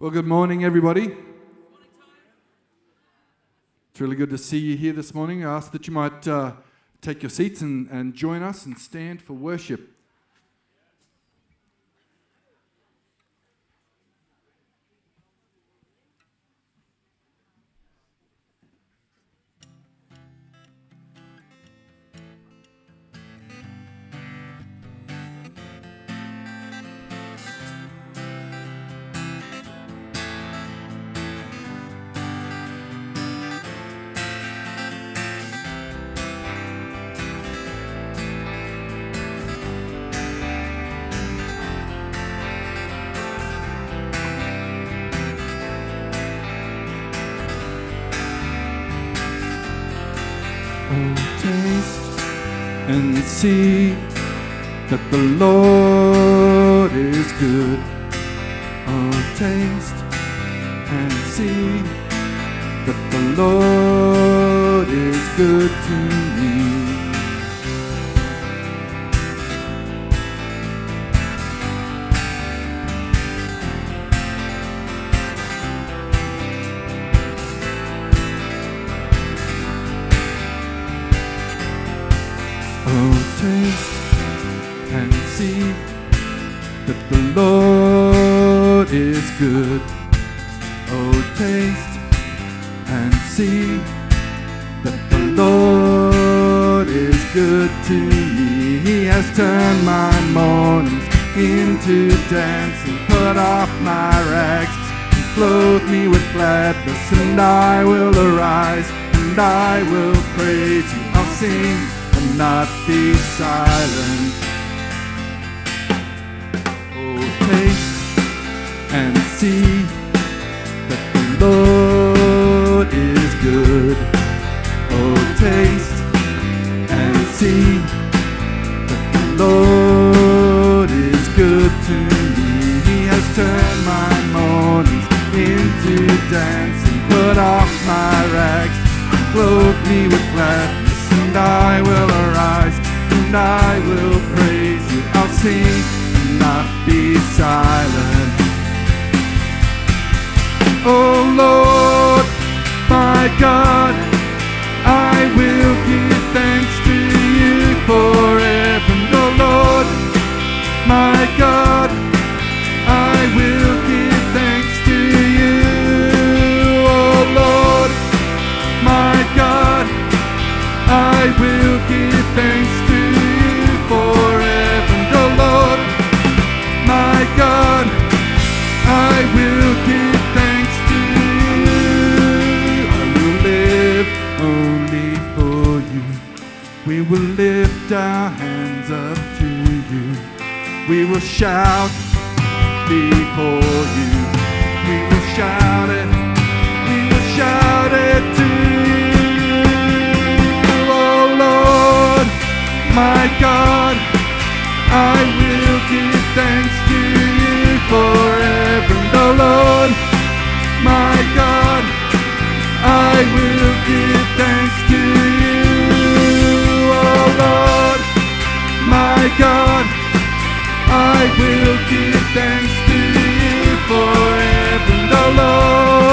Well, good morning, everybody. It's really good to see you here this morning. I ask that you might uh, take your seats and, and join us and stand for worship. Good to me. See that the Lord is good to me. He has turned my mornings into dancing, put off my rags, clothed me with gladness, and I will arise, and I will praise you. I'll sing and not be silent. Oh Lord, my God, hands up to you. We will shout before you. We will shout it. We will shout it to you. Oh Lord, my God, I will give thanks to you forever. Oh Lord, my God, I will God, I will give thanks to you forever. Oh Lord,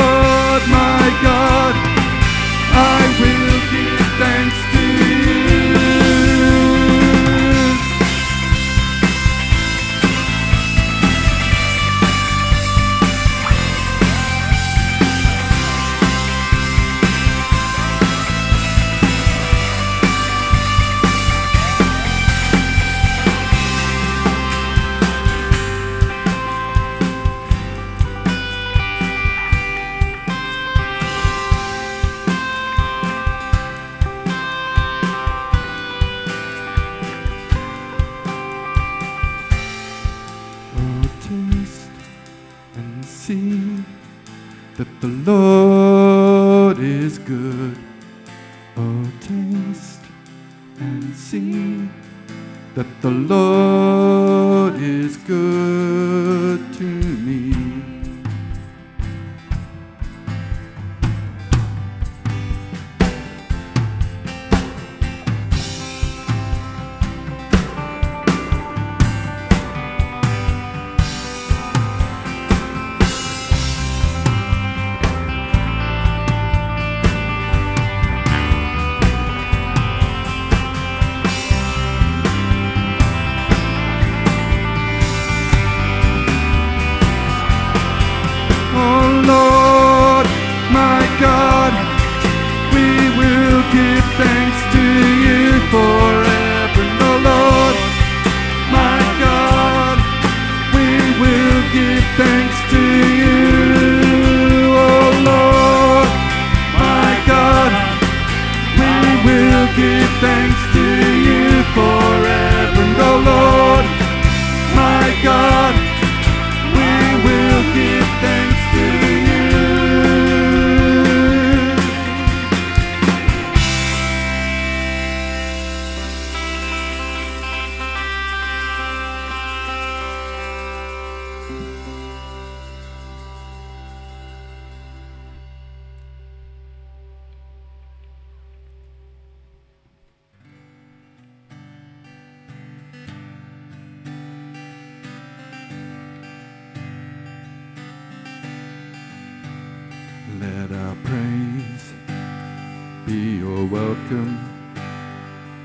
be your welcome.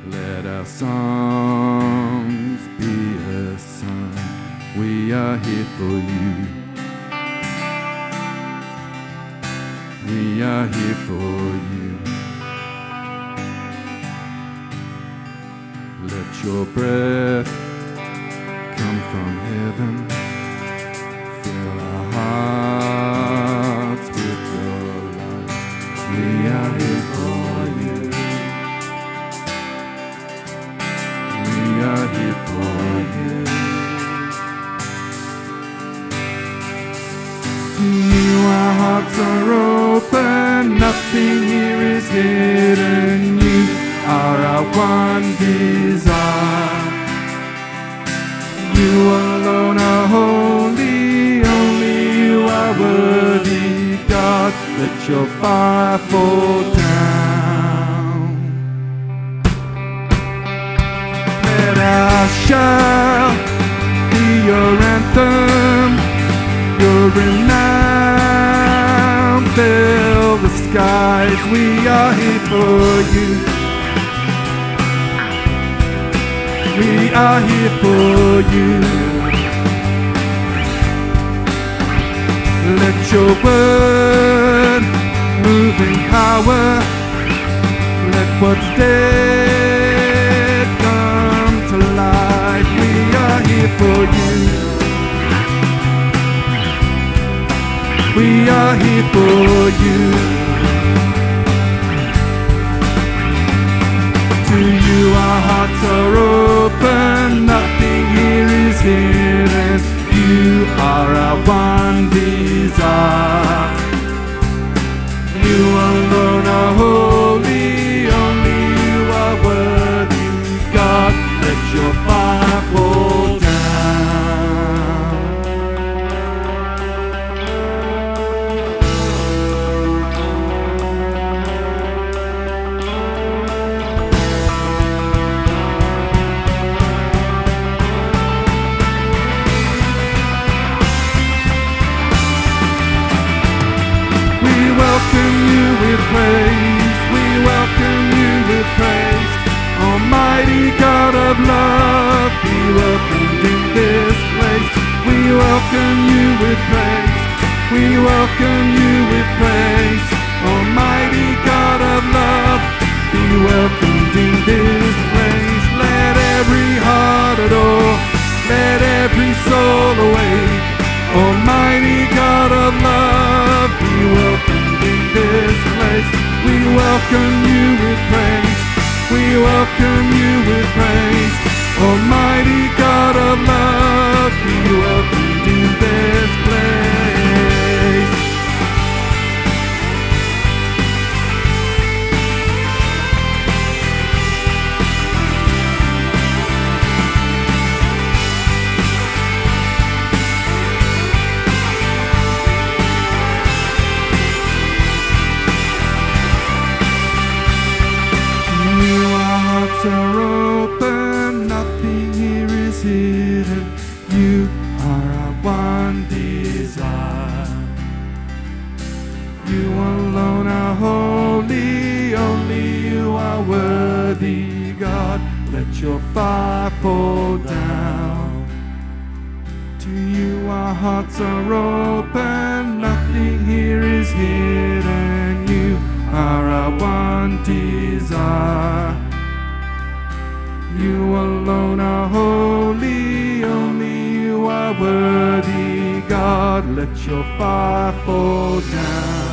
Let our songs be a sign. We are here for you. We are here for you. Let your breath come from heaven. shall be your anthem. Your renown fill the skies. We are here for you. We are here for you. Let your word move in power. Let what's dead here for you. We are here for you. To you our hearts are open, nothing here is hidden. You are our one desire. down.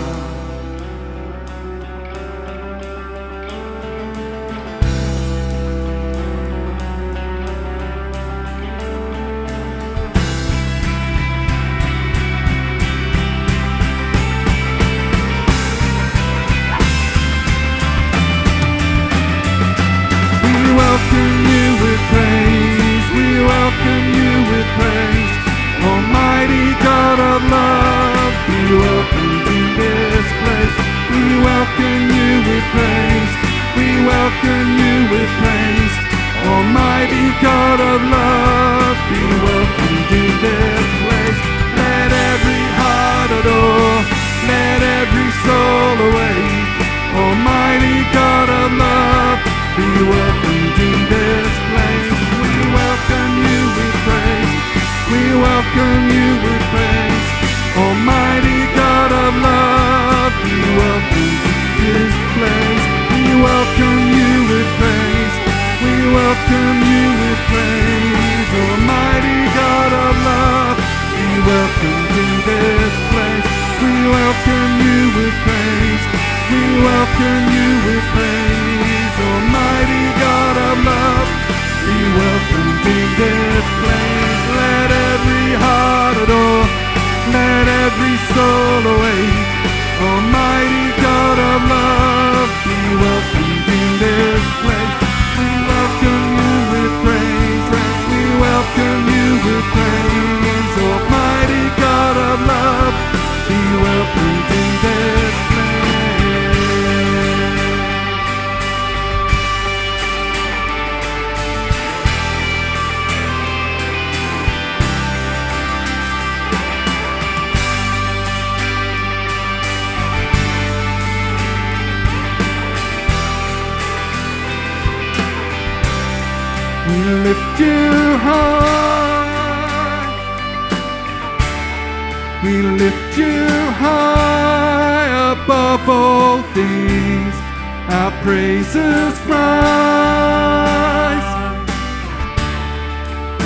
We lift you high. We lift you high above all things. Our praises rise.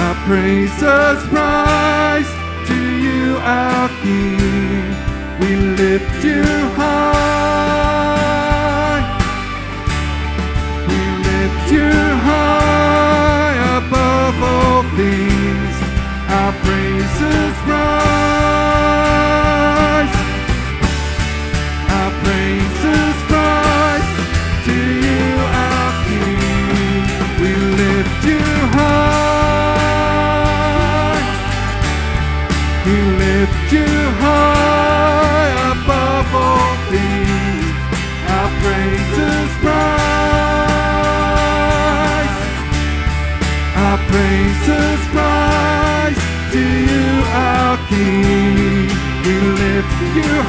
Our praises rise to you, our King. We lift you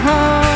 heart.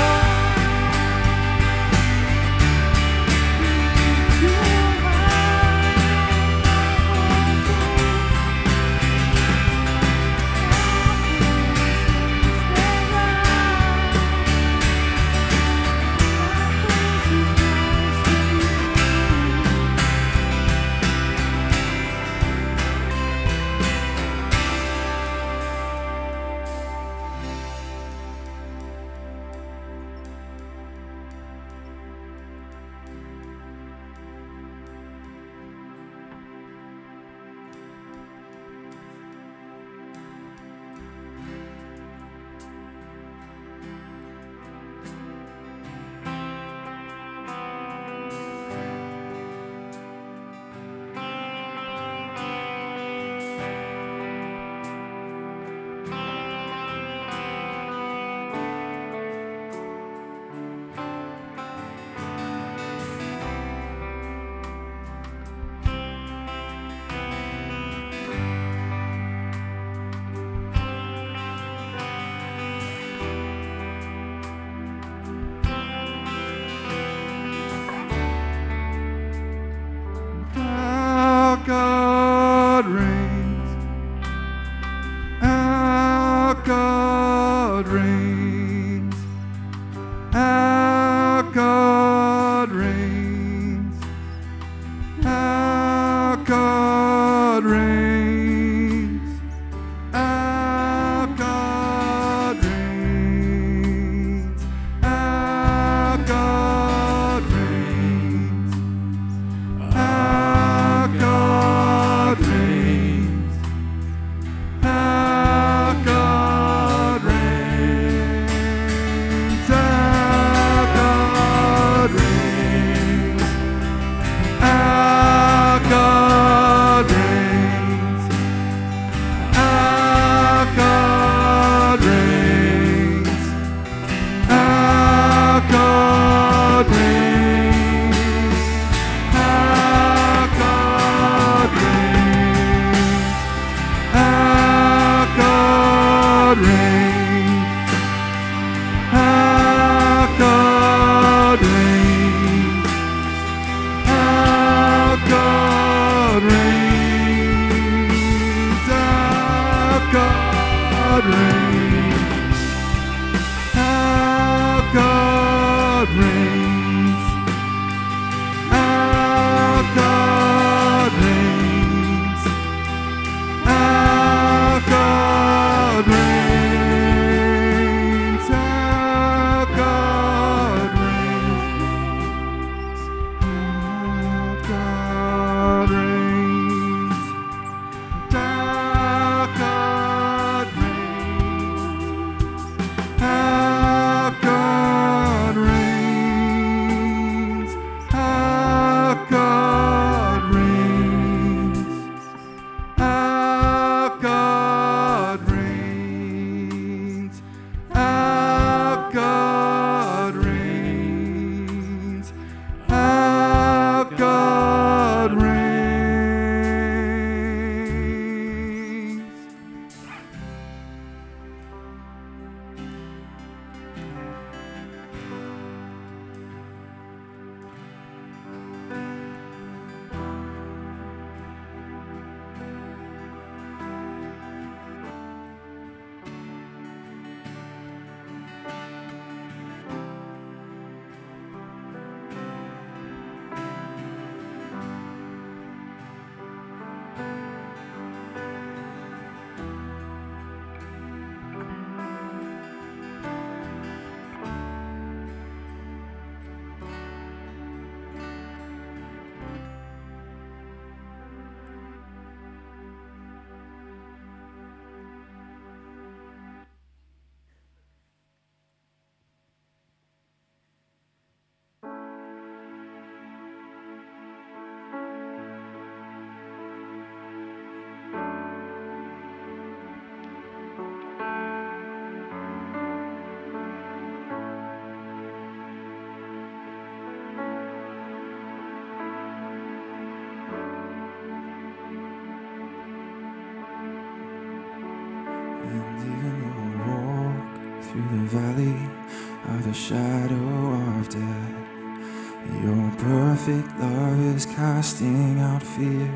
Perfect love is casting out fear.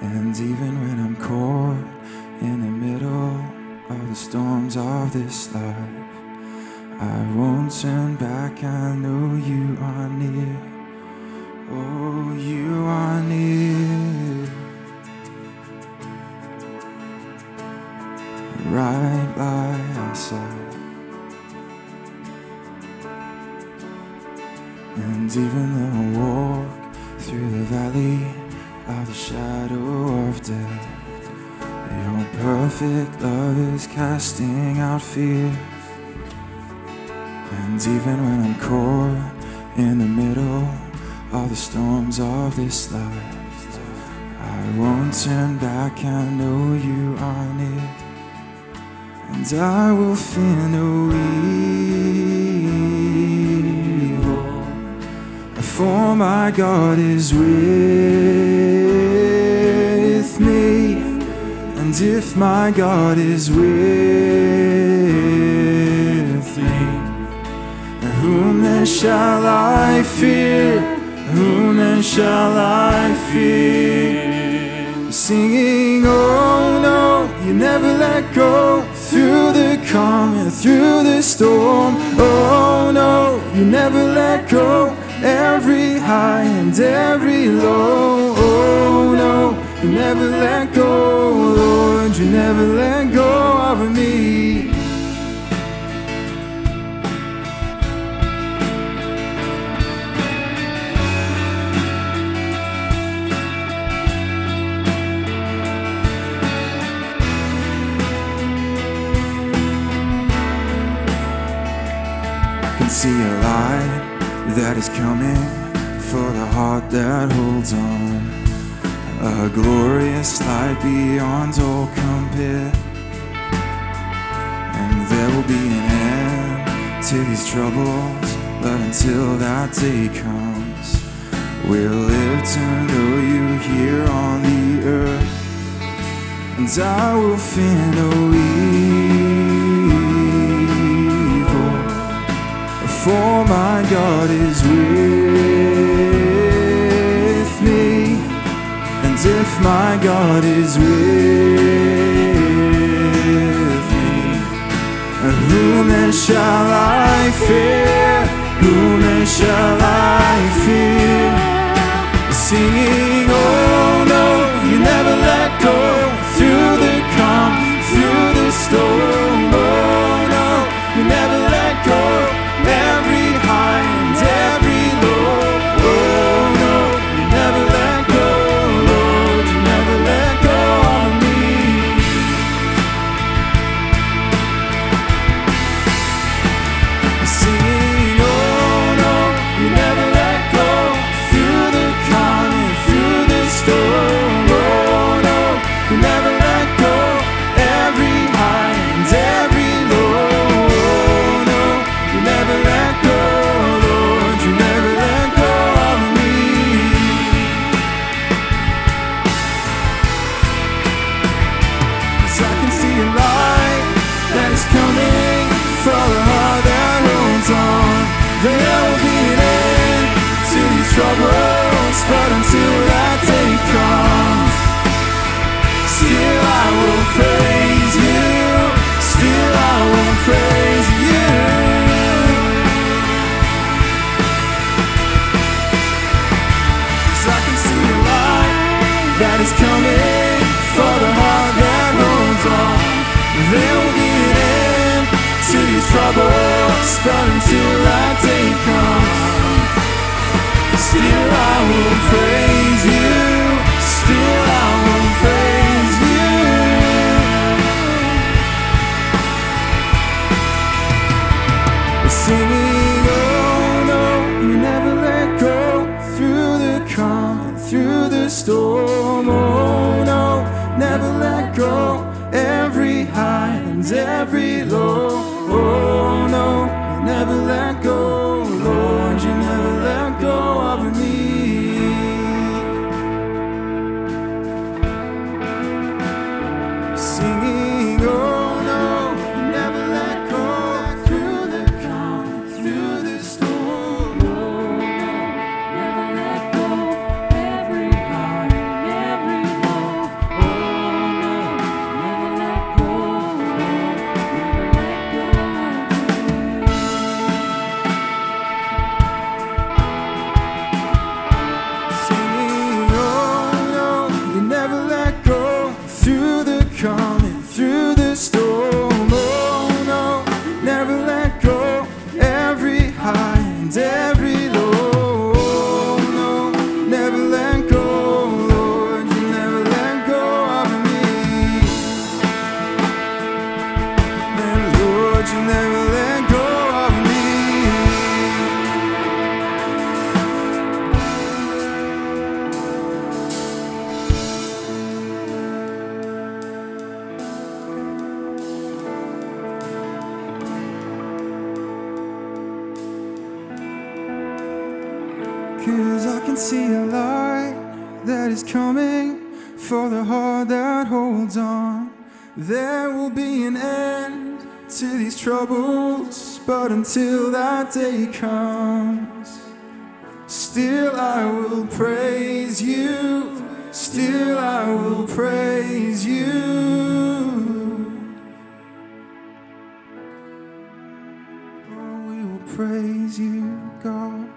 And even when I'm caught in the middle of the storms of this life, I won't turn back. I know you are near. Oh, you are near. And even though I walk through the valley of the shadow of death, your perfect love is casting out fear. And even when I'm caught in the middle of the storms of this life, I won't turn back. I know you are near, and I will fear no evil, my God is with me. And if my God is with me, whom then shall I fear? Whom then shall I fear? Singing, oh no, you never let go through the calm and through the storm. Oh no, you never let go every high and every low. Oh no, you never let go, Lord, you never let go of me. can see a light that is coming for the heart that holds on. A glorious light beyond all compare. And there will be an end to these troubles, but until that day comes, we'll live to know you here on the earth. And I will fear no evil. For my God is with me, and if my God is with me, And whom then shall I fear? Whom then shall I fear? Singing, oh no, you never let go but until that day comes, still I will praise you. Still I will praise you. Singing, oh no, you never let go through the calm through the storm. Oh no, never let go every high and every low. come praise you, God.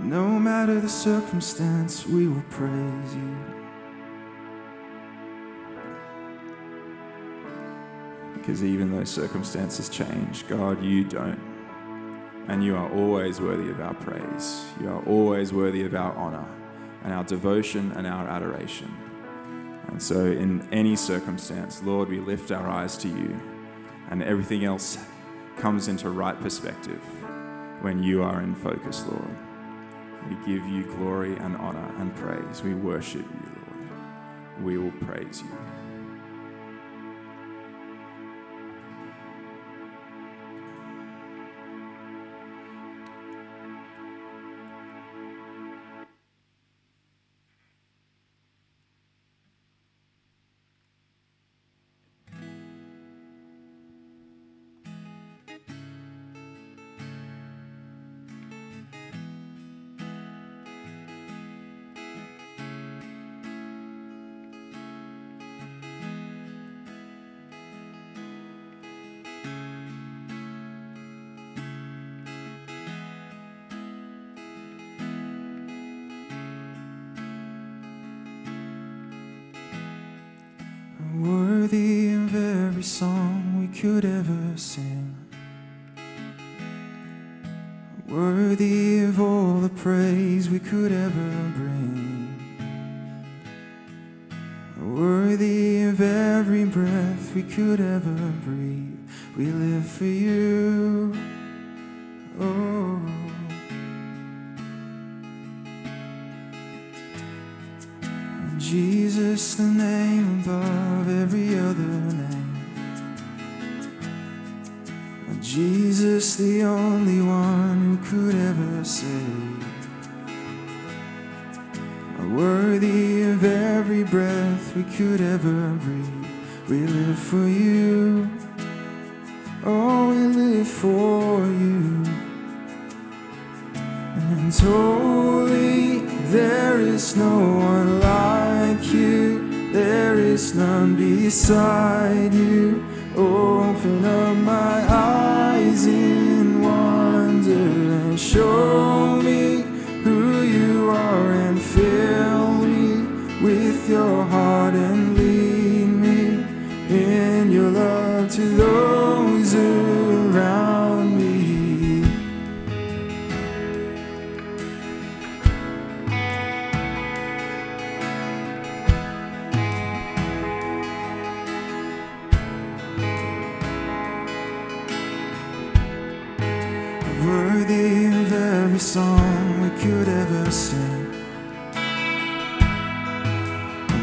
No matter the circumstance, we will praise you. Because even though circumstances change, God, you don't. And you are always worthy of our praise. You are always worthy of our honor and our devotion and our adoration. And so, in any circumstance, Lord, we lift our eyes to you, and everything else comes into right perspective when you are in focus, Lord. We give you glory and honor and praise. We worship you, Lord. We will praise you. Could ever sing. Worthy of all the praise we could ever bring. Worthy of every breath we could ever breathe. We we could ever breathe. We live for you. Oh, we live for you. And holy, there is no one like you. There is none beside you. Open up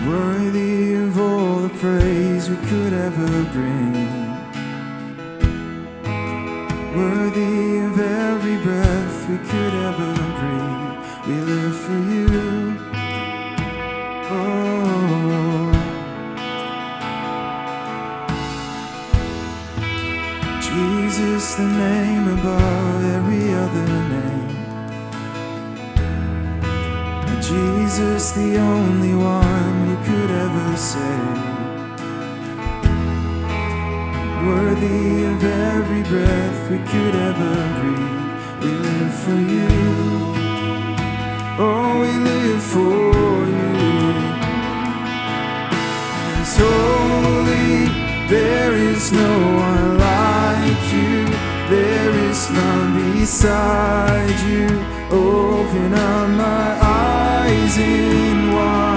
Worthy of all the praise we could ever bring. Worthy of every breath we could ever breathe. We live for you. Oh. Jesus, the name above every other name. Jesus, the only one save. Worthy of every breath we could ever breathe. We live for you. Oh, we live for you. It's holy. There is no one like you. There is none beside you. Open up my eyes in wonder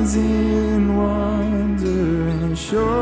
in wonder and show